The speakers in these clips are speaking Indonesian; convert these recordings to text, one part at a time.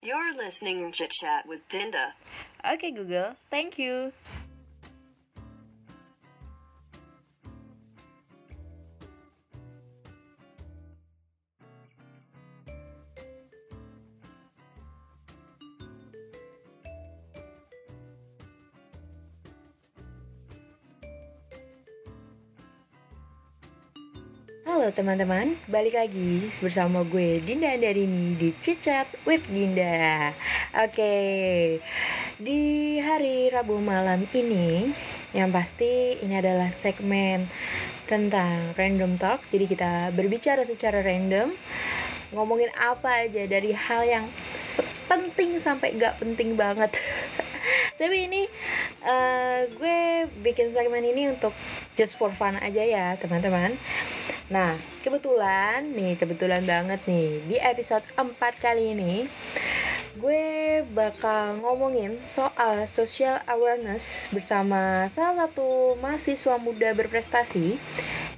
You're listening to Chit Chat with Dinda. Okay, Google, thank you. Halo teman-teman, balik lagi bersama gue Dinda Andarini di Cicat with Dinda. Oke, di hari Rabu malam ini Yang pasti ini adalah segmen tentang random talk. Jadi kita berbicara secara random Ngomongin apa aja dari hal yang penting sampai gak penting banget. Tapi ini uh, gue bikin segmen ini untuk just for fun aja ya teman-teman Nah, kebetulan nih, kebetulan banget nih di episode 4 kali ini gue bakal ngomongin soal social awareness bersama salah satu mahasiswa muda berprestasi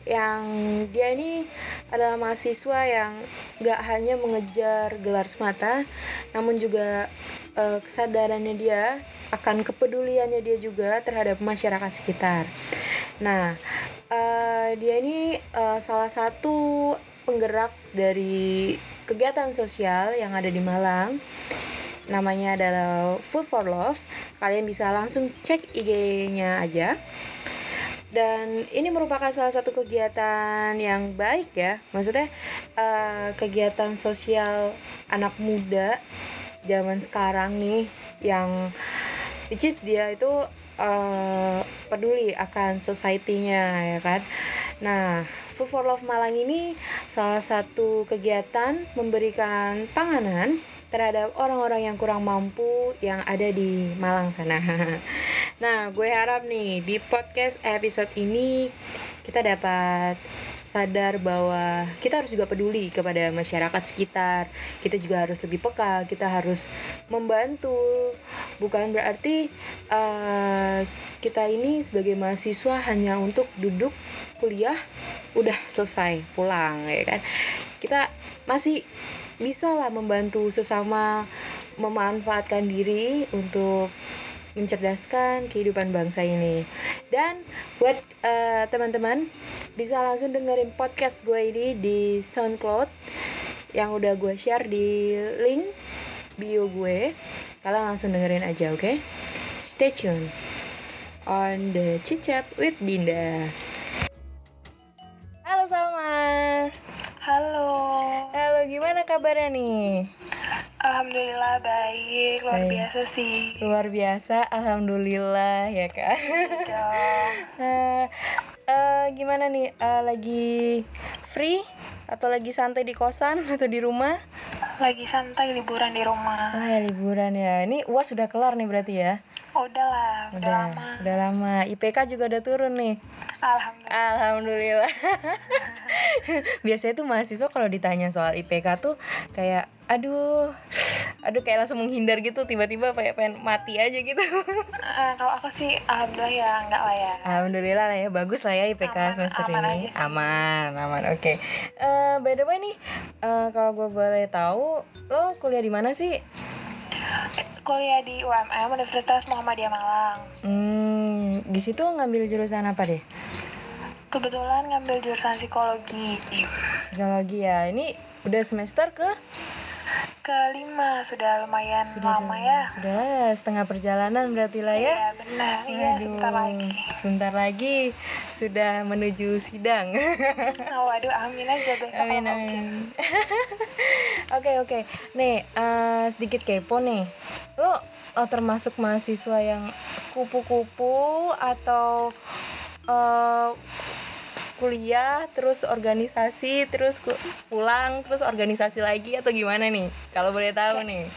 yang dia ini adalah mahasiswa yang gak hanya mengejar gelar semata namun juga uh, kesadarannya dia akan kepeduliannya dia juga terhadap masyarakat sekitar. Nah, uh, dia ini uh, salah satu penggerak dari kegiatan sosial yang ada di Malang. Namanya adalah Food for Love. Kalian bisa langsung cek IG-nya aja. Dan ini merupakan salah satu kegiatan yang baik ya. Maksudnya uh, kegiatan sosial anak muda zaman sekarang nih yang which is dia itu uh, peduli akan society-nya ya kan. Nah, Food for Love Malang ini salah satu kegiatan memberikan panganan terhadap orang-orang yang kurang mampu yang ada di Malang sana. Nah, gue harap nih di podcast episode ini kita dapat sadar bahwa kita harus juga peduli kepada masyarakat sekitar. Kita juga harus lebih peka, kita harus membantu. Bukan berarti uh, kita ini sebagai mahasiswa hanya untuk duduk kuliah udah selesai pulang ya kan. Kita masih bisa lah membantu sesama memanfaatkan diri untuk mencerdaskan kehidupan bangsa ini. Dan buat uh, teman-teman bisa langsung dengerin podcast gue ini di SoundCloud yang udah gue share di link bio gue. Kalian langsung dengerin aja, oke? Okay? Stay tune on the Chit Chat with Dinda. Halo Salma. Halo. Halo, gimana kabarnya nih? Alhamdulillah baik, luar baik. biasa sih. Luar biasa, alhamdulillah ya kan. nah, uh, gimana nih? Uh, lagi free atau lagi santai di kosan atau di rumah? Lagi santai liburan di rumah. Wah, ya, liburan ya. Ini UAS sudah kelar nih berarti ya? Udah lah, udah, udah lama. Udah lama. IPK juga udah turun nih. Alhamdulillah. Alhamdulillah. Biasanya tuh mahasiswa kalau ditanya soal IPK tuh kayak aduh aduh kayak langsung menghindar gitu tiba-tiba kayak pengen mati aja gitu uh, kalau aku sih alhamdulillah ya enggak lah ya alhamdulillah lah ya bagus lah ya IPK aman, semester aman ini aman aman oke okay. uh, by the way nih uh, kalau gue boleh tahu lo kuliah di mana sih kuliah di UMM Universitas Muhammadiyah Malang. Hmm di situ ngambil jurusan apa deh? Kebetulan ngambil jurusan psikologi. Psikologi ya ini udah semester ke kelima. Sudah lumayan sudah lama ya. sudah lah setengah perjalanan berarti lah ya. Iya benar. Iya sebentar lagi. Sebentar lagi sudah menuju sidang. Oh, waduh amin aja besok amin amin. oke oke. Nih uh, sedikit kepo nih. Lo uh, termasuk mahasiswa yang kupu-kupu atau uh, kuliah terus organisasi terus pulang terus organisasi lagi atau gimana nih? Kalau boleh tahu nih.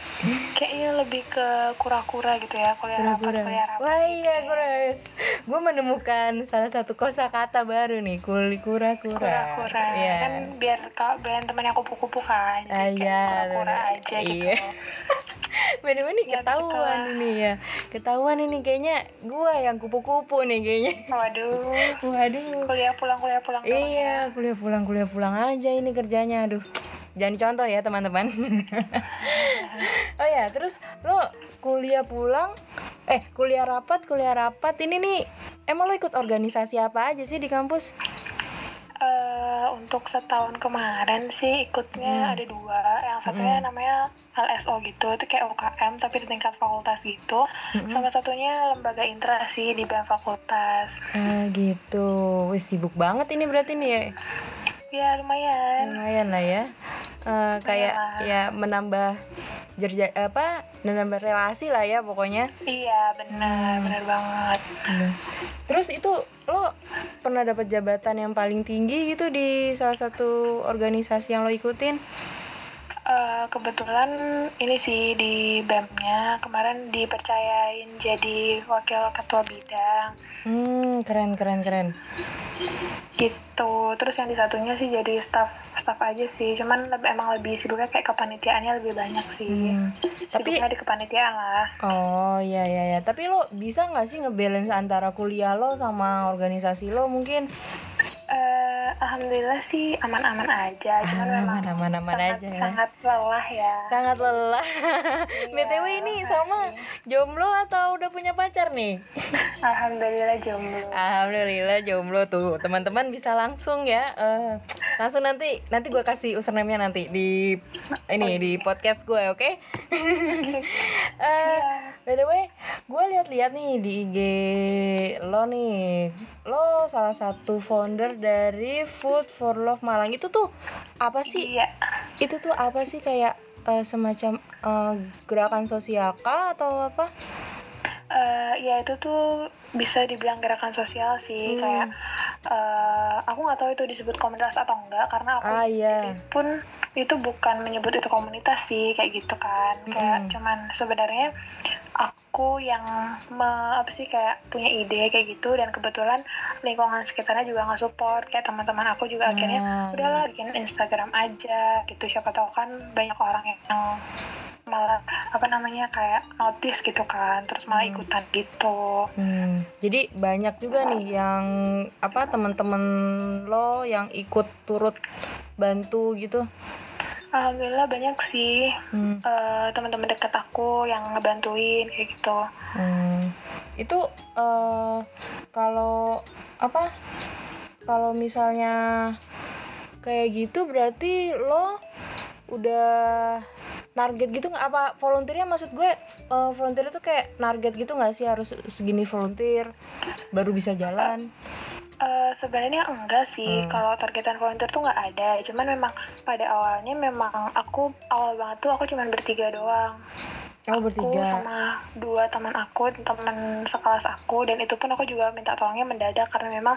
kayaknya lebih ke kura-kura gitu ya kuliah kura-kura. kuliah rapat wah iya guys gue menemukan salah satu kosakata baru nih kuli kura-kura. Kura-kura. Yeah. kan biar kau biar temannya kupu-kupu kan. Ah, iya kura-kura aja gitu iya. Bener-bener nih ketahuan ya, ini ya. Ketahuan ini kayaknya gua yang kupu-kupu nih kayaknya. Waduh. Waduh. Kuliah pulang kuliah pulang Iya ya. kuliah pulang kuliah pulang aja ini kerjanya. Aduh jangan dicontoh ya teman-teman. Oh ya terus lo kuliah pulang eh kuliah rapat kuliah rapat. Ini nih emang lo ikut organisasi apa aja sih di kampus uh, untuk setahun kemarin sih ikutnya Hmm. ada dua yang satunya Hmm. namanya LSO gitu itu kayak UKM tapi di tingkat fakultas gitu Mm-mm. sama satunya lembaga intra sih di BEM fakultas ah gitu wih sibuk banget ini berarti nih ya ya lumayan lumayan lah ya Eh, kayak lah. ya menambah jerja apa menambah relasi lah ya pokoknya iya benar Hmm. benar banget Bener. Terus itu lo pernah dapat jabatan yang paling tinggi gitu di salah satu organisasi yang lo ikutin? Eh, kebetulan ini sih di BEM-nya kemarin dipercayain jadi wakil ketua bidang Hmm, keren keren keren. gitu terus yang di satunya sih jadi staff staff aja sih cuman lebih, emang lebih sibuknya kayak kepanitiaannya lebih banyak sih Hmm. Tapi sibuknya di kepanitiaan lah oh iya iya ya. Tapi lo bisa nggak sih ngebalance antara kuliah lo sama organisasi lo mungkin? Eh, alhamdulillah sih aman-aman aja cuman memang Aman aman aman sangat, aja ya. sangat lelah ya Sangat lelah. Iya, BTW ini makasih. sama jomblo atau udah punya pacar nih? alhamdulillah jomblo Alhamdulillah jomblo tuh teman-teman bisa langsung ya eh, langsung nanti nanti gue kasih username-nya nanti di ini Oh, di iya. podcast gue oke Eh, by the way gue lihat-lihat nih di IG lo nih. Lo salah satu founder dari Food for Love Malang. Itu tuh apa sih? Iya. Itu tuh apa sih? Kayak eh, semacam eh, gerakan sosial kah atau apa Eh, ya itu tuh bisa dibilang gerakan sosial sih Hmm. kayak eh, aku nggak tahu itu disebut komunitas atau enggak karena aku ah iya. pun itu bukan menyebut itu komunitas sih kayak gitu kan. Kayak Mm-mm. cuman sebenarnya aku yang me- apa sih kayak punya ide kayak gitu dan kebetulan lingkungan sekitarnya juga nggak support. Kayak teman-teman aku juga akhirnya Ah, udahlah bikin Instagram aja gitu. Siapa tahu kan banyak orang yang malah apa namanya kayak notice gitu kan terus malah Hmm. ikutan gitu Hmm, jadi banyak juga nih yang apa teman-teman lo yang ikut turut bantu gitu. alhamdulillah banyak sih Hmm, eh, teman-teman dekat aku yang ngebantuin kayak gitu hmm. Itu eh, kalau apa? Kalau misalnya kayak gitu berarti lo udah target gitu nggak? Apa volunteernya? Maksud gue eh, volunteer itu kayak target gitu nggak sih? Harus segini volunteer baru bisa jalan. Eh, sebenarnya enggak sih. Hmm. kalau targetan volunteer tuh nggak ada. Cuman memang pada awalnya memang aku awal banget tuh aku cuman bertiga doang aku bertiga. sama dua teman aku teman sekelas aku dan itu pun aku juga minta tolongnya mendadak karena memang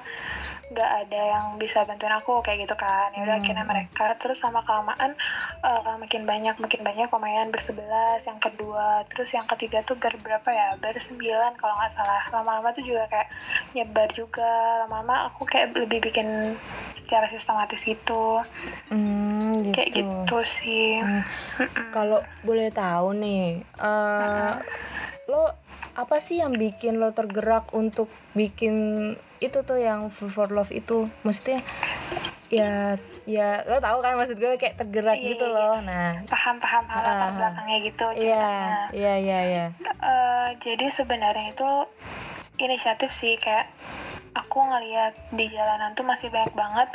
nggak ada yang bisa bantuin aku kayak gitu kan. Ya udah Hmm. akhirnya mereka terus sama kelamaan eh, makin banyak makin banyak lumayan bersebelas yang kedua terus yang ketiga tuh ber berapa ya? Bersembilan kalau nggak salah. Lama-lama tuh juga kayak nyebar juga. Lama-lama aku kayak lebih bikin secara sistematis gitu. Hmm, gitu. kayak gitu. sih. Hmm. Kalau boleh tahu nih, eh lo apa sih yang bikin lo tergerak untuk bikin itu tuh yang Food for Love itu? Maksudnya ya ya lo tahu kan maksud gue kayak tergerak Iya, gitu iya, loh. Nah, paham-paham hal latar Ah. belakangnya gitu iya, iya, iya, iya. Eh, jadi sebenarnya itu inisiatif sih kayak aku ngeliat di jalanan tuh masih banyak banget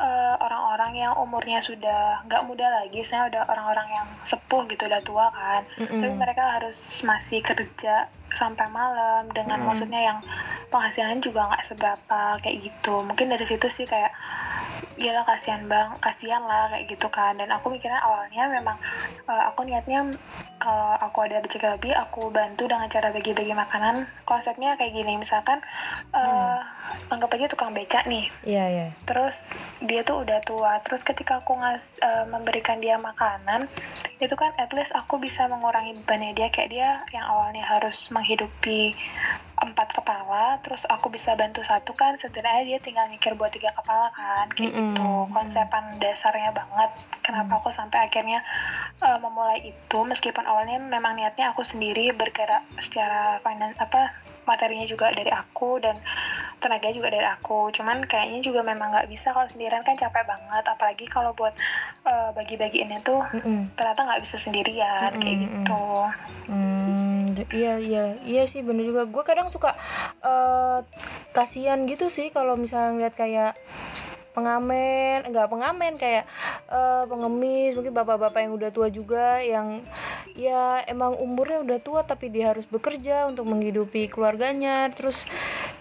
eh, orang-orang yang umurnya sudah nggak muda lagi, saya udah orang-orang yang sepuh gitu, udah tua kan. Tapi Mm-mm. mereka harus masih kerja sampai malam dengan Mm-mm. maksudnya yang penghasilannya juga nggak seberapa kayak gitu. Mungkin dari situ sih kayak gila kasihan bang, kasihan lah kayak gitu kan. Dan aku mikirnya awalnya memang eh, aku niatnya kalau aku ada rezeki lebih aku bantu dengan cara bagi-bagi makanan. Konsepnya kayak gini misalkan eh anggap aja tukang beca nih. Iya, iya. terus dia tuh udah tua. Terus ketika aku ngas eh, memberikan dia makanan itu kan at least aku bisa mengurangi bebannya dia. Kayak dia yang awalnya harus menghidupi empat kepala terus aku bisa bantu satu kan setidaknya dia tinggal mikir buat tiga kepala kan kayak Mm-mm. gitu. Konsepan dasarnya banget. Kenapa aku sampai akhirnya uh, memulai itu? Meskipun awalnya memang niatnya aku sendiri bergerak secara finance apa materinya juga dari aku dan tenaga juga dari aku. Cuman kayaknya juga memang nggak bisa kalau sendirian kan capek banget. Apalagi kalau buat uh, bagi-bagiinnya tuh Mm-mm. ternyata nggak bisa sendirian kayak Mm-mm, mm-mm. gitu. Hmm, j- iya iya iya sih bener juga. Gue kadang suka eh kasihan gitu sih kalau misalnya ngeliat kayak pengamen, enggak pengamen kayak eh pengemis, mungkin bapak-bapak yang udah tua juga yang ya emang umurnya udah tua tapi dia harus bekerja untuk menghidupi keluarganya. Terus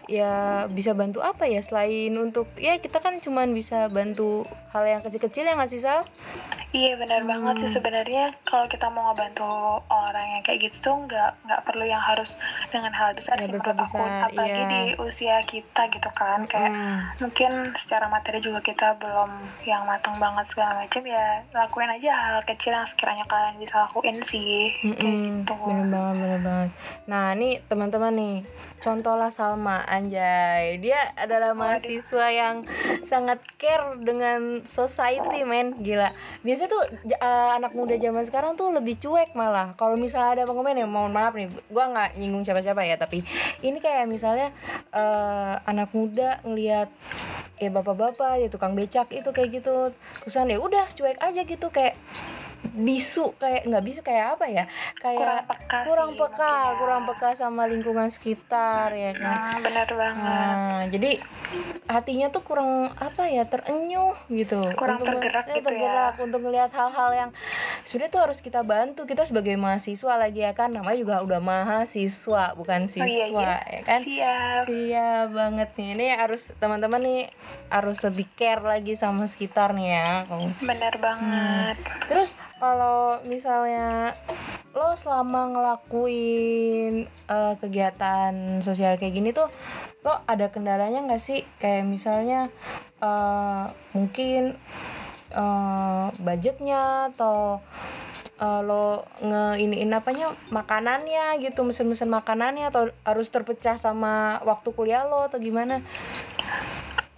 ya bisa bantu apa ya selain untuk ya kita kan cuman bisa bantu hal yang kecil-kecil ya nggak sih Sal? Iya benar banget sih Hmm. sebenarnya kalau kita mau ngebantu orang yang kayak gitu tuh nggak nggak perlu yang harus dengan hal besar Ya, sih menurut aku besar-besar, apalagi iya. di usia kita gitu kan kayak Mm-mm. mungkin secara materi juga kita belum yang matang banget segala macam ya lakuin aja hal kecil yang sekiranya kalian bisa lakuin sih. Kayak Mm-mm, gitu. Bener banget bener banget. Nah nih teman-teman nih contohlah Salma Anjay. Dia adalah mahasiswa yang sangat care dengan society men. Gila. Biasanya tuh eh, anak muda zaman sekarang tuh lebih cuek malah. Kalau misalnya ada pengumuman ya mohon maaf nih gua nggak nyinggung siapa-siapa ya tapi ini kayak misalnya eh, anak muda ngelihat ya bapak-bapak ya tukang becak itu kayak gitu. Terusan ya udah cuek aja gitu. Kayak bisu kayak nggak bisu kayak apa ya? Kurang kayak peka kurang sih peka ya. kurang peka sama lingkungan sekitar ya kan? nah benar banget. Nah, jadi hatinya tuh kurang apa ya terenyuh gitu. Kurang Untuk tergerak eh, gitu ya. tergerak untuk melihat hal-hal yang sebenarnya tuh harus kita bantu. Kita sebagai mahasiswa lagi ya kan. Namanya juga udah mahasiswa bukan Oh, iya, siswa ya kan? Siap. Siap banget nih. Ini harus teman-teman nih harus lebih care lagi sama sekitar nih ya. Benar banget. Terus kalau misalnya lo selama ngelakuin eh, kegiatan sosial kayak gini tuh lo ada kendalanya nggak sih? Kayak misalnya eh, mungkin eh, budgetnya atau eh, lo ngeiniin apanya makanannya gitu mesen-mesen makanannya atau harus terpecah sama waktu kuliah lo atau gimana?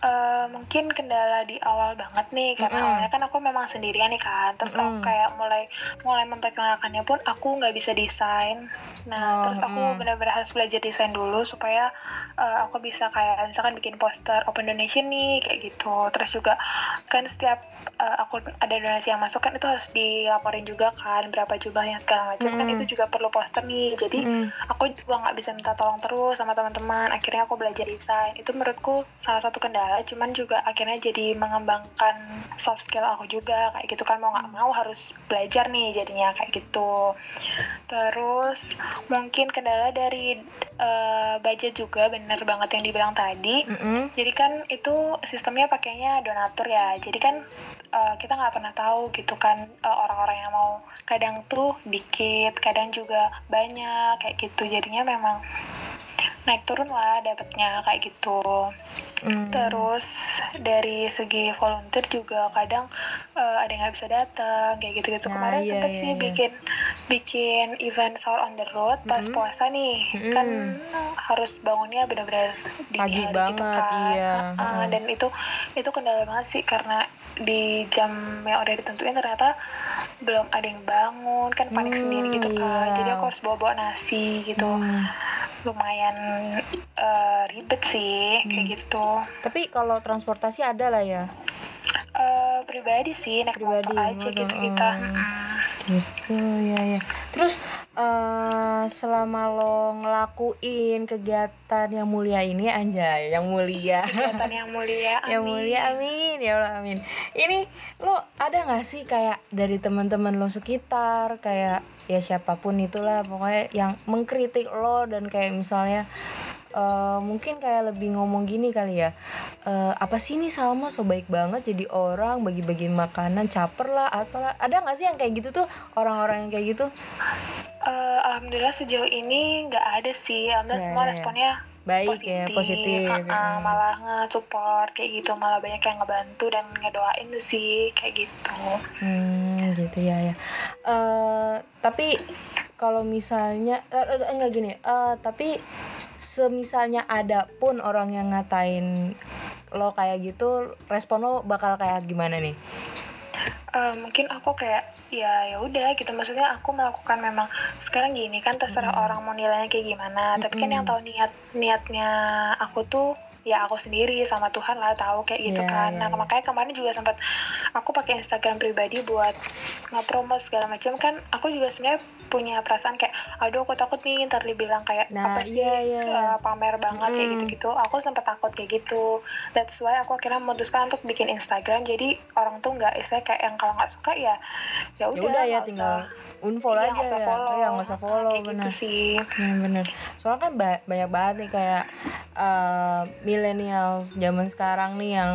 Eh, mungkin kendala di awal banget nih karena Mm-mm. awalnya kan aku memang sendirian nih kan terus Mm-mm. aku kayak mulai mulai memperkenalkannya pun aku nggak bisa desain nah Oh, terus aku mm. benar-benar harus belajar desain dulu supaya eh, aku bisa kayak misalkan bikin poster open donation nih kayak gitu terus juga kan setiap eh, aku ada donasi yang masuk kan itu harus dilaporin juga kan berapa jumlahnya segala macam kan Mm-mm. itu juga perlu poster nih jadi Mm. aku juga nggak bisa minta tolong terus sama teman-teman akhirnya aku belajar desain itu menurutku salah satu kendala cuman juga akhirnya jadi mengembangkan soft skill aku juga kayak gitu kan mau nggak mau harus belajar nih jadinya kayak gitu terus mungkin kendala dari eh, budget juga bener banget yang dibilang tadi Mm-mm. jadi kan itu sistemnya pakainya donatur ya. Jadi kan eh, kita nggak pernah tahu gitu kan eh, orang-orang yang mau kadang tuh dikit, kadang juga banyak kayak gitu. Jadinya memang naik turun lah dapatnya kayak gitu. Mm. Terus dari segi volunteer juga kadang eh, ada yang nggak bisa datang kayak gitu-gitu. Nah, Kemarin iya, sempet iya, sih iya. bikin bikin event sahur on the road pas Mhm. puasa nih. Mhm. Kan harus bangunnya benar-benar Pagi hari banget, gitu kan. iya. Heeh. dan itu itu kendala banget sih karena di jam yang udah ditentuin ternyata belum ada yang bangun kan panik Hmm, sendiri gitu kan. iya. Jadi aku harus bawa-bawa nasi gitu. Hmm. Lumayan eh, ribet sih kayak Hmm. gitu. Tapi kalau transportasi ada lah ya. Eh, pribadi sih naik Pribadi, aja gitu kita. oh. Gitu ya ya. Terus eh selama lo ngelakuin kegiatan yang mulia ini anjay, yang mulia. Kegiatan yang mulia. yang amin. mulia amin ya Allah amin. Ini lo ada nggak sih kayak dari teman-teman lo sekitar kayak ya siapa pun itulah pokoknya yang mengkritik lo dan kayak misalnya eh, mungkin kayak lebih ngomong gini kali ya eh, apa sih ini Salma so baik banget jadi orang bagi-bagi makanan caper lah apalah ada nggak sih yang kayak gitu tuh orang-orang yang kayak gitu Eh, Alhamdulillah sejauh ini nggak ada sih. Alhamdulillah Nggak semua ya? responnya baik ya positif Uh-uh, Mm. malah nge-support kayak gitu malah banyak yang ngebantu dan ngedoain sih kayak gitu Hmm, gitu ya ya. Eh tapi kalau misalnya eh, enggak gini, eh tapi semisalnya ada pun orang yang ngatain lo kayak gitu respon lo bakal kayak gimana nih? Eh, mungkin aku kayak ya ya udah gitu. Maksudnya aku melakukan memang sekarang gini kan terserah Mm. orang mau nilainya kayak gimana. Tapi kan yang tahu niat niatnya aku tuh ya aku sendiri sama Tuhan lah tahu kayak gitu Iya, kan iya, nah iya. makanya kemarin juga sempat aku pakai Instagram pribadi buat nge-promote segala macam kan aku juga sebenarnya punya perasaan kayak aduh aku takut nih ntar dibilang kayak Nah, apa sih iya, iya. eh, pamer banget kayak Mm. gitu-gitu aku sempat takut kayak gitu that's why aku akhirnya memutuskan untuk bikin Instagram jadi orang tuh nggak istilahnya kayak yang kalau nggak suka ya ya ya udah ya tinggal usah. unfollow Iya, aja usah ya follow. Iya, nggak usah Nah, follow kayak bener gitu sih bener bener soalnya kan ba- banyak banget nih kayak eh millennials zaman sekarang nih yang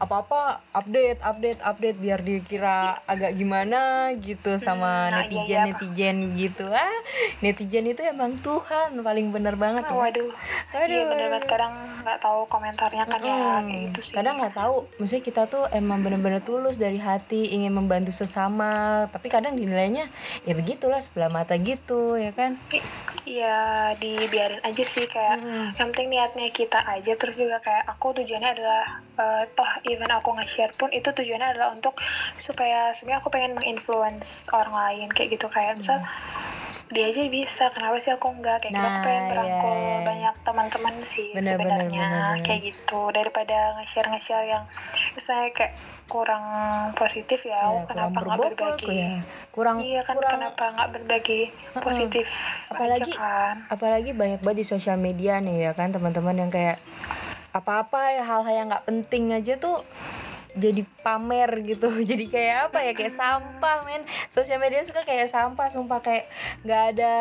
apa-apa update update update biar dikira agak gimana gitu sama Hmm, nah, iya, netizen iya. netizen gitu ah netizen itu emang Tuhan paling bener banget ya. waduh iya bener banget sekarang nggak tahu komentarnya kan ya Mm-mm. kayak gitu sih kadang nggak tahu maksudnya kita tuh emang bener-bener tulus dari hati ingin membantu sesama tapi kadang dinilainya ya begitulah sebelah mata gitu ya kan iya dibiarin aja sih kayak Mm-mm. yang penting niatnya kita aja terus juga kayak aku tujuannya adalah eh, toh even aku nge-share pun itu tujuannya adalah untuk supaya sebenarnya aku pengen menginfluence orang lain kayak gitu. Kayak misal dia aja bisa kenapa sih aku enggak? Kayak gitu aku Nah, pengen merangkul iya, iya. banyak teman-teman sih Bener, sebenarnya bener, bener. kayak gitu. Daripada nge-share nge-share yang misalnya kayak kurang positif ya, Ya, kenapa nggak berbagi? ya. Kurang iya kan kurang kenapa nggak berbagi positif? Apalagi- aja kan. apalagi banyak banget di sosial media nih ya kan teman-teman yang kayak apa-apa ya hal-hal yang nggak penting aja tuh jadi pamer gitu. Jadi kayak apa ya? Kayak sampah men. Sosial media suka kayak sampah sumpah. Kayak nggak ada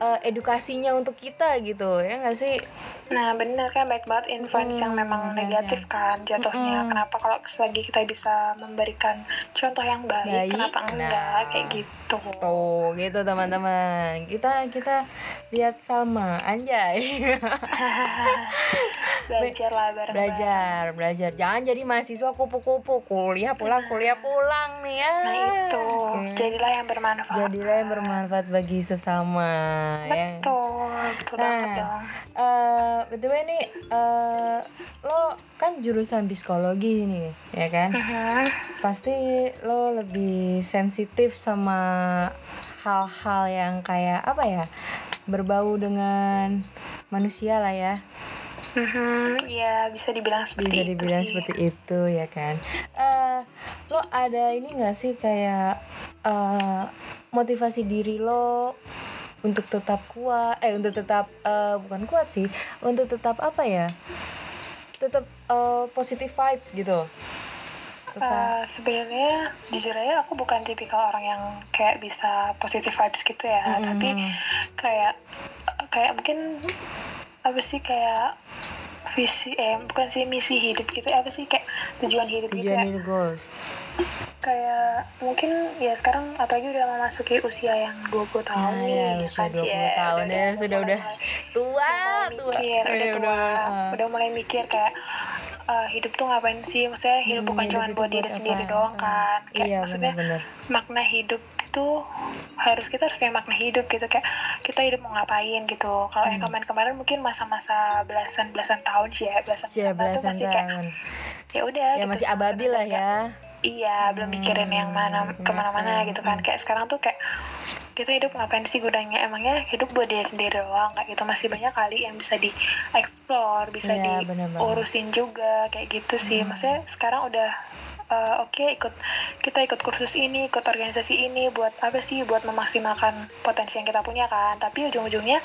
eh, edukasinya untuk kita gitu. Ya nggak sih? Nah bener kan? Baik banget influence yang Mm, memang negatif kan jatuhnya. Mm-mm. Kenapa kalau selagi kita bisa memberikan contoh yang baik, Baik, kenapa enggak? Nah. kayak gitu. tuh gitu teman-teman. Kita kita lihat Salma. Anjay. Belajar lah bareng belajar belajar. Jangan jadi mahasiswa kupu-kupu kuliah pulang kuliah pulang nih ya Nah itu, Oke. jadilah yang bermanfaat. jadilah yang bermanfaat bagi sesama ya Betul, betul Nah. banget dong. eh btw nih eh lo kan jurusan psikologi nih ya kan Mhm. pasti lo lebih sensitif sama hal-hal yang kayak apa ya berbau dengan manusia lah ya Mhm, Ya bisa dibilang seperti bisa itu dibilang sih. seperti itu ya kan? Eh lo ada ini gak sih kayak eh motivasi diri lo untuk tetap kuat? Eh untuk tetap eh, bukan kuat sih untuk tetap apa ya? Tetap eh, positive vibe gitu. Tetap. Eh, sebenarnya jujur aja aku bukan tipikal orang yang kayak bisa positive vibes gitu ya. Mm-mm. tapi kayak kayak mungkin apa sih kayak visi eh bukan sih misi hidup gitu apa sih kayak tujuan hidup gitu tujuan ya hidup goals kayak mungkin ya sekarang apalagi udah memasuki usia yang 20 tahun Ah, nih ya, usia kan, 20 ya, tahun ya, sudah- udah tua udah tua mikir, Eh, udah tua, ah. udah mulai mikir kayak eh, hidup tuh ngapain sih? Maksudnya hidup Hmm, bukan hidup cuma buat diri sendiri apa? doang kan. Kayak iya maksudnya benar-benar makna hidup itu harus kita harus punya makna hidup gitu kayak kita hidup mau ngapain gitu. Kalau yang Hmm. kemarin-kemarin mungkin masa-masa belasan belasan tahun sih ya belasan tahun tuh belasan masih kayak tahun ya udah. ya gitu, masih ababil lah ya Iya, belum mikirin yang mana Hmm, ke mana-mana hmm, gitu kan. hmm. Kayak sekarang tuh kayak kita hidup ngapain sih gunanya? Emangnya hidup buat dia sendiri doang kayak gitu masih banyak kali yang bisa dieksplor, bisa banget. diurusin juga kayak gitu sih. Hmm. Maksudnya sekarang udah eh, oke ikut kita ikut kursus ini, ikut organisasi ini buat apa sih? Buat memaksimalkan potensi yang kita punya kan. Tapi ujung-ujungnya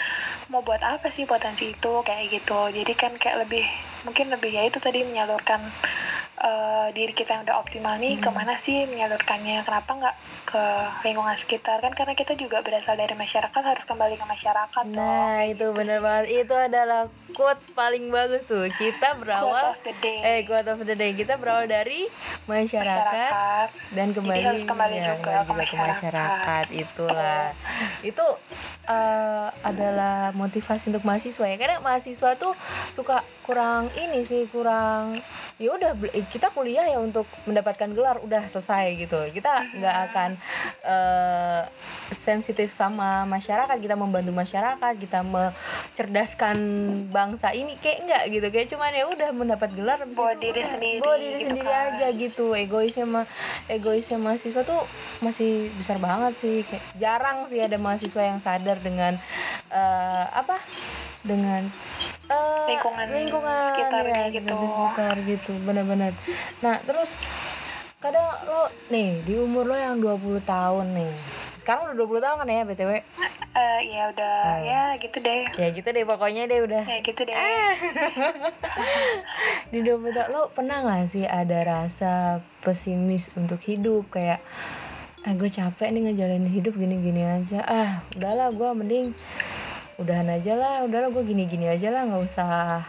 mau buat apa sih potensi itu kayak gitu. Jadi kan kayak lebih mungkin lebih ya itu tadi menyalurkan eh, diri kita yang udah optimal nih Hmm. ke mana sih menyalurkannya? Kenapa nggak ke lingkungan sekitar? Kan karena kita juga berasal dari masyarakat harus kembali ke masyarakat dong. nah itu benar banget. Itu adalah quotes paling bagus tuh. Kita Quote berawal of the day. eh quote of the day. Kita berawal dari masyarakat masyarakat. dan kembali harus kembali ya, juga kembali ke ke masyarakat. itulah. Itu eh, adalah motivasi untuk mahasiswa ya. Karena mahasiswa tuh suka kurang ini sih kurang ya udah kita kuliah ya untuk mendapatkan gelar udah selesai gitu. Kita nggak akan eh, sensitif sama masyarakat kita membantu masyarakat kita mencerdaskan bangsa ini kayak enggak gitu. Kayak cuman ya udah mendapat gelar itu diri udah, sendiri diri gitu sendiri kan. aja gitu. Egoisnya mah egoisnya mahasiswa tuh masih besar banget sih. Kayak jarang sih ada mahasiswa yang sadar dengan eh, apa dengan eh, Lingkungan lingkungan sekitarnya ya, gitu. di sekitar gitu benar-benar nah terus kadang lo nih di umur lo yang 20 tahun nih sekarang udah 20 tahun kan ya btw Eh, ya udah Ah. ya gitu deh ya gitu deh pokoknya deh udah ya gitu deh Ah. di 20 tahun lo pernah gak sih ada rasa pesimis untuk hidup kayak ah gue capek nih ngejalanin hidup gini-gini aja ah udahlah gue mending udahan aja lah udahlah gue gini-gini aja lah nggak usah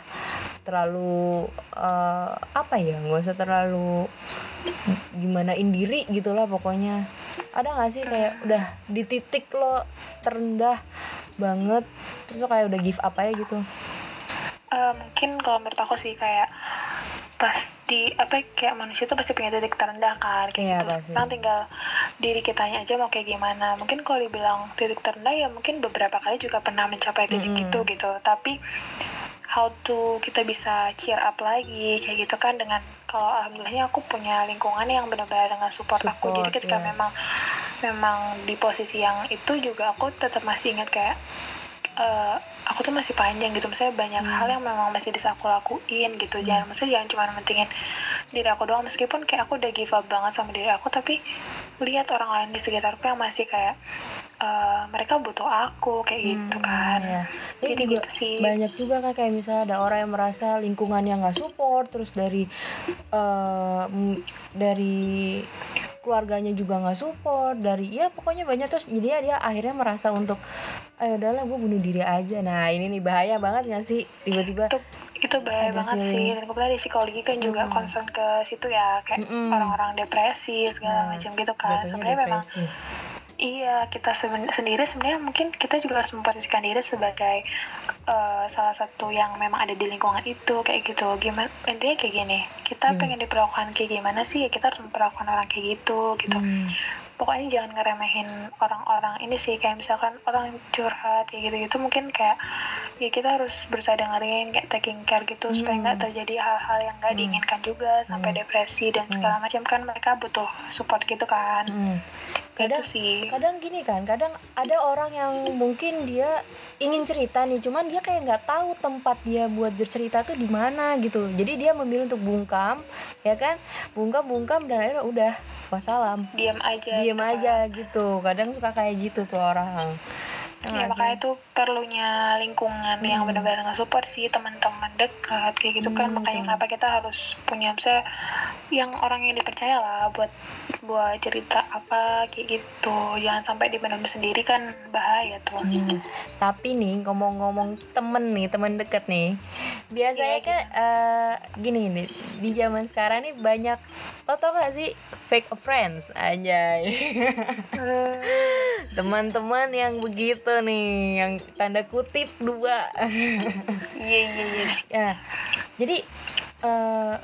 terlalu eh, apa ya nggak usah terlalu gimanain diri gitulah pokoknya. Ada gak sih kayak udah di titik lo terendah banget terus lo kayak udah give up aja gitu? Eh, mungkin kalau menurut aku sih kayak pasti apa ya, kayak manusia tuh pasti punya titik terendah kan kayak Iya, gitu pasti. sekarang tinggal diri kitanya aja mau kayak gimana mungkin kalau dibilang titik terendah ya mungkin beberapa kali juga pernah mencapai titik Mm-mm. itu gitu tapi how to kita bisa cheer up lagi kayak gitu kan dengan kalau alhamdulillahnya aku punya lingkungan yang benar-benar dengan support, aku jadi Support, ketika ya. memang memang di posisi yang itu juga aku tetap masih ingat kayak eh, aku tuh masih panjang gitu. Misalnya banyak Hmm. hal yang memang masih bisa aku lakuin gitu. Jangan maksudnya jangan cuma mentingin diri aku doang. Meskipun kayak aku udah give up banget sama diri aku tapi lihat orang lain di sekitarku yang masih kayak eh, mereka butuh aku kayak gitu Hmm, kan. ya. Ini jadi juga gitu sih. banyak juga kan kayak misalnya ada orang yang merasa lingkungan yang nggak support terus dari eh, m- dari keluarganya juga nggak support dari ya pokoknya banyak terus jadi dia akhirnya merasa untuk ayo udahlah gue bunuh diri aja. Nah ini nih bahaya banget nggak sih? Tiba-tiba itu itu bahaya Ada banget sih. dan kebetulan di psikologi kan juga Hmm. concern ke situ ya kayak orang-orang depresi segala Nah, macam gitu kan. sebenarnya memang. Iya, kita seben- sendiri sebenarnya mungkin kita juga harus memposisikan diri sebagai eh, salah satu yang memang ada di lingkungan itu kayak gitu. Gimana intinya kayak gini, kita Hmm. pengen diperlakukan kayak gimana sih? Ya kita harus memperlakukan orang kayak gitu gitu. Hmm. Pokoknya jangan ngeremehin orang-orang ini sih kayak misalkan orang curhat kayak gitu-gitu mungkin kayak ya kita harus berusaha dengerin kayak taking care gitu supaya Hmm. nggak terjadi hal-hal yang nggak Hmm. diinginkan juga sampai Hmm. depresi dan Hmm. segala macam kan mereka butuh support gitu kan. Hmm. Gitu kadang sih. kadang gini kan kadang ada orang yang mungkin dia ingin cerita nih cuman dia kayak nggak tahu tempat dia buat bercerita tuh di mana gitu jadi dia memilih untuk bungkam ya kan bungkam bungkam dan akhirnya udah wassalam diam aja diem aja gitu. Kadang suka kayak gitu tuh orang Ya Ya, nggak makanya itu perlunya lingkungan yang Hmm. benar-benar nge-support sih teman-teman dekat kayak gitu kan Hmm, makanya betul. kenapa kita harus punya misalnya yang orang yang dipercaya lah buat buat cerita apa kayak gitu jangan sampai dipendam sendiri kan bahaya tuh Hmm. Tapi nih ngomong-ngomong temen nih, temen deket nih. Biasanya Iya, kan eh, gini nih, di zaman sekarang nih banyak lo tau gak sih fake friends anjay. Hmm, Teman-teman yang begitu nih, yang tanda kutip dua. iya iya iya. Ya. Jadi eh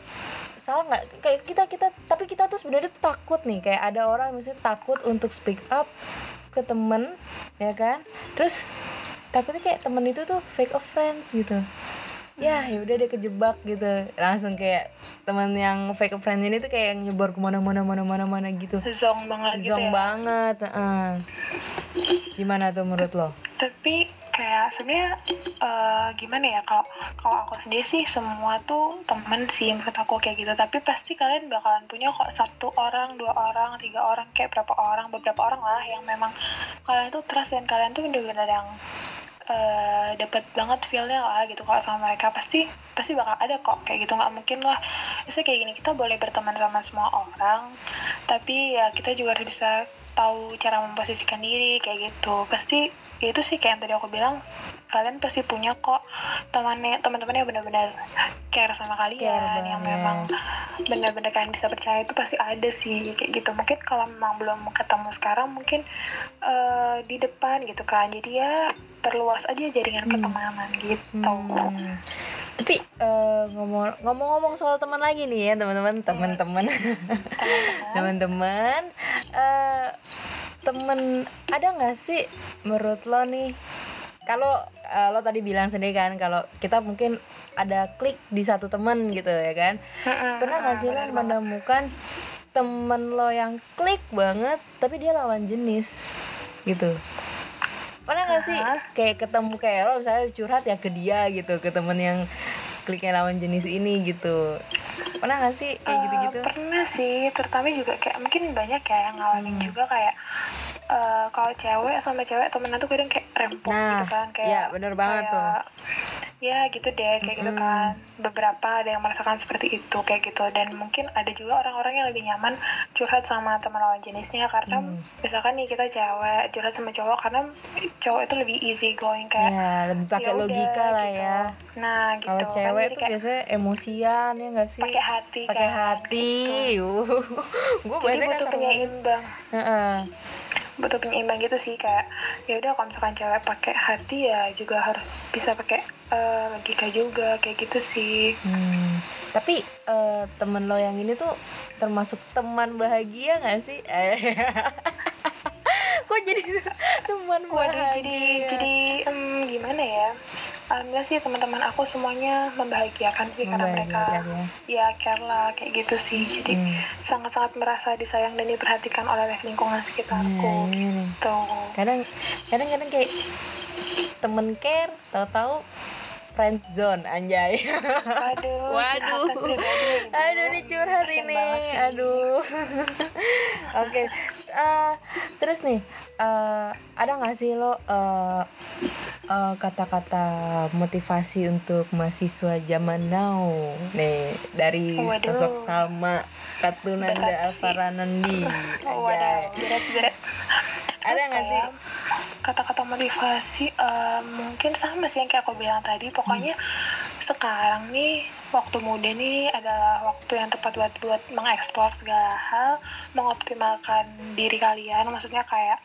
salah nggak? Kayak kita kita tapi kita tuh sebenarnya tuh takut nih. Kayak ada orang misalnya takut untuk speak up ke temen ya kan? Terus takutnya kayak temen itu tuh fake of friends gitu ya ya udah dia kejebak gitu. Langsung kayak temen yang fake of friends ini tuh kayak nyebar ke mana-mana mana-mana mana gitu. Zong banget gitu zong ya? banget heeh. gimana tuh menurut lo? Tapi kayak sebenarnya eh, gimana ya kalau kalau aku sendiri sih semua tuh temen sih menurut aku kayak gitu. Tapi pasti kalian bakalan punya kok satu orang dua orang tiga orang kayak berapa orang beberapa orang lah yang memang kalian tuh trust dan kalian tuh bener-bener yang eh dapat banget feelnya lah gitu. Kalau sama mereka pasti pasti bakal ada kok. Kayak gitu nggak mungkin lah. Biasanya kayak gini kita boleh berteman sama semua orang tapi ya kita juga harus bisa tahu cara memposisikan diri kayak gitu. Pasti ya itu sih kayak yang tadi aku bilang kalian pasti punya kok temannya teman-teman yang benar-benar care sama kalian Care yang memang benar-benar kalian bisa percaya itu pasti ada sih kayak gitu. Mungkin kalau memang belum ketemu sekarang mungkin eh, di depan gitu kan. Jadi ya perluas aja jaringan Hmm. pertemanan gitu Hmm. tapi eh, ngomong ngomong-ngomong soal teman lagi nih ya teman-teman teman-teman Teman-teman. teman-teman eh temen ada nggak sih menurut lo nih kalau eh, lo tadi bilang sendiri kan kalau kita mungkin ada klik di satu temen gitu ya kan pernah nggak sih lo bener banget. menemukan temen lo yang klik banget tapi dia lawan jenis gitu nggak sih Hah? kayak ketemu kayak lo misalnya curhat ya ke dia gitu ke temen yang kliknya lawan jenis ini gitu pernah nggak sih kayak Eh, gitu-gitu pernah sih terutama juga kayak mungkin banyak ya yang ngalamin Hmm. juga kayak eh, kalau cewek sama cewek temenan tuh kadang kayak rempong Nah, gitu kan kayak iya, bener banget tuh. Ya gitu deh kayak gitu Mm-mm. kan beberapa ada yang merasakan seperti itu kayak gitu dan mungkin ada juga orang-orang yang lebih nyaman curhat sama teman lawan jenisnya karena Hmm. misalkan nih kita cewek curhat sama cowok karena cowok itu lebih easy going kayak ya lebih pakai "Ya udah," logika lah gitu. ya nah gitu kalau kan cewek jadi tuh kayak biasanya emosian ya nggak sih pakai hati pakai kan, hati gitu. gue jadi biasanya butuh penyeimbang Heeh. Butuh penyeimbang gitu sih kayak ya udah kalau misalkan cewek pakai hati ya juga harus bisa pakai eh, logika juga kayak gitu sih Hmm. Tapi eh, temen lo yang ini tuh termasuk teman bahagia gak sih? Kok jadi teman waduh bahagia? jadi jadi em, gimana ya alhamdulillah sih teman-teman aku semuanya membahagiakan sih karena mereka ya. ya care lah kayak gitu sih jadi Hmm. sangat-sangat merasa disayang dan diperhatikan oleh lingkungan sekitarku nih. gitu Kadang kadang-kadang kayak temen care, tahu-tahu friend zone anjay. waduh Waduh. Ibu. Aduh ini curhat ini. Aduh. Oke. eh, terus nih eh, ada nggak sih lo eh, eh, kata-kata motivasi untuk mahasiswa zaman now nih dari Waduh. sosok Salma Katunanda waduh, berat berat. Ada nggak sih? Kata-kata motivasi eh, mungkin sama sih yang kayak aku bilang tadi. Pokoknya sekarang nih waktu muda nih adalah waktu yang tepat buat buat mengeksplor segala hal, mengoptimalkan diri kalian. Maksudnya kayak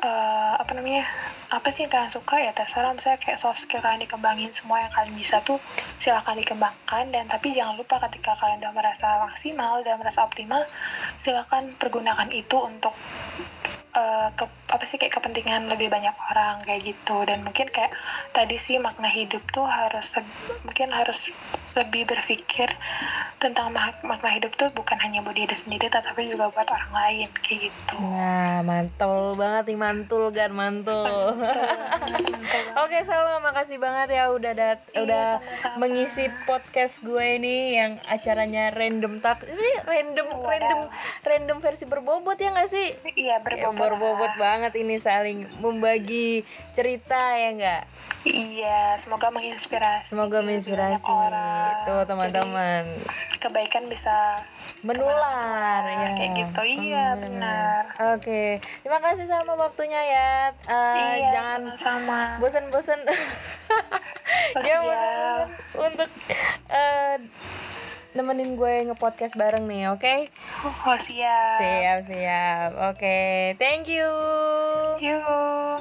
eh, apa namanya? Apa sih yang kalian suka ya terserah. Misalnya kayak soft skill kalian dikembangin semua yang kalian bisa tuh silakan dikembangkan dan tapi jangan lupa ketika kalian udah merasa maksimal dan merasa optimal silakan pergunakan itu untuk eh, ke apa sih kayak kepentingan lebih banyak orang kayak gitu dan mungkin kayak tadi sih makna hidup tuh harus mungkin harus lebih berpikir tentang ma- makna hidup tuh bukan hanya buat diri sendiri tetapi juga buat orang lain kayak gitu. Nah, mantul banget nih mantul kan mantul. Betul banget. Oke Salma, makasih banget ya udah dat Iya, udah sama-sama. mengisi podcast gue ini yang acaranya random talk. Ini random Wadaw. random random versi berbobot ya nggak sih? Iya Ya, berbobot. berbobot lah. Banget ini saling membagi cerita ya enggak? Iya, semoga menginspirasi. Semoga menginspirasi. orang. Tuh teman-teman. Kebaikan bisa Menular ya. kayak gitu. Iya, Hmm. benar. Oke, terima kasih sama waktunya ya. Eh, iya, jangan sama. bosan-bosan bosan untuk eh, nemenin gue nge-podcast bareng nih, oke? Oh, siap. Siap, siap. Oke, thank you. Yuk.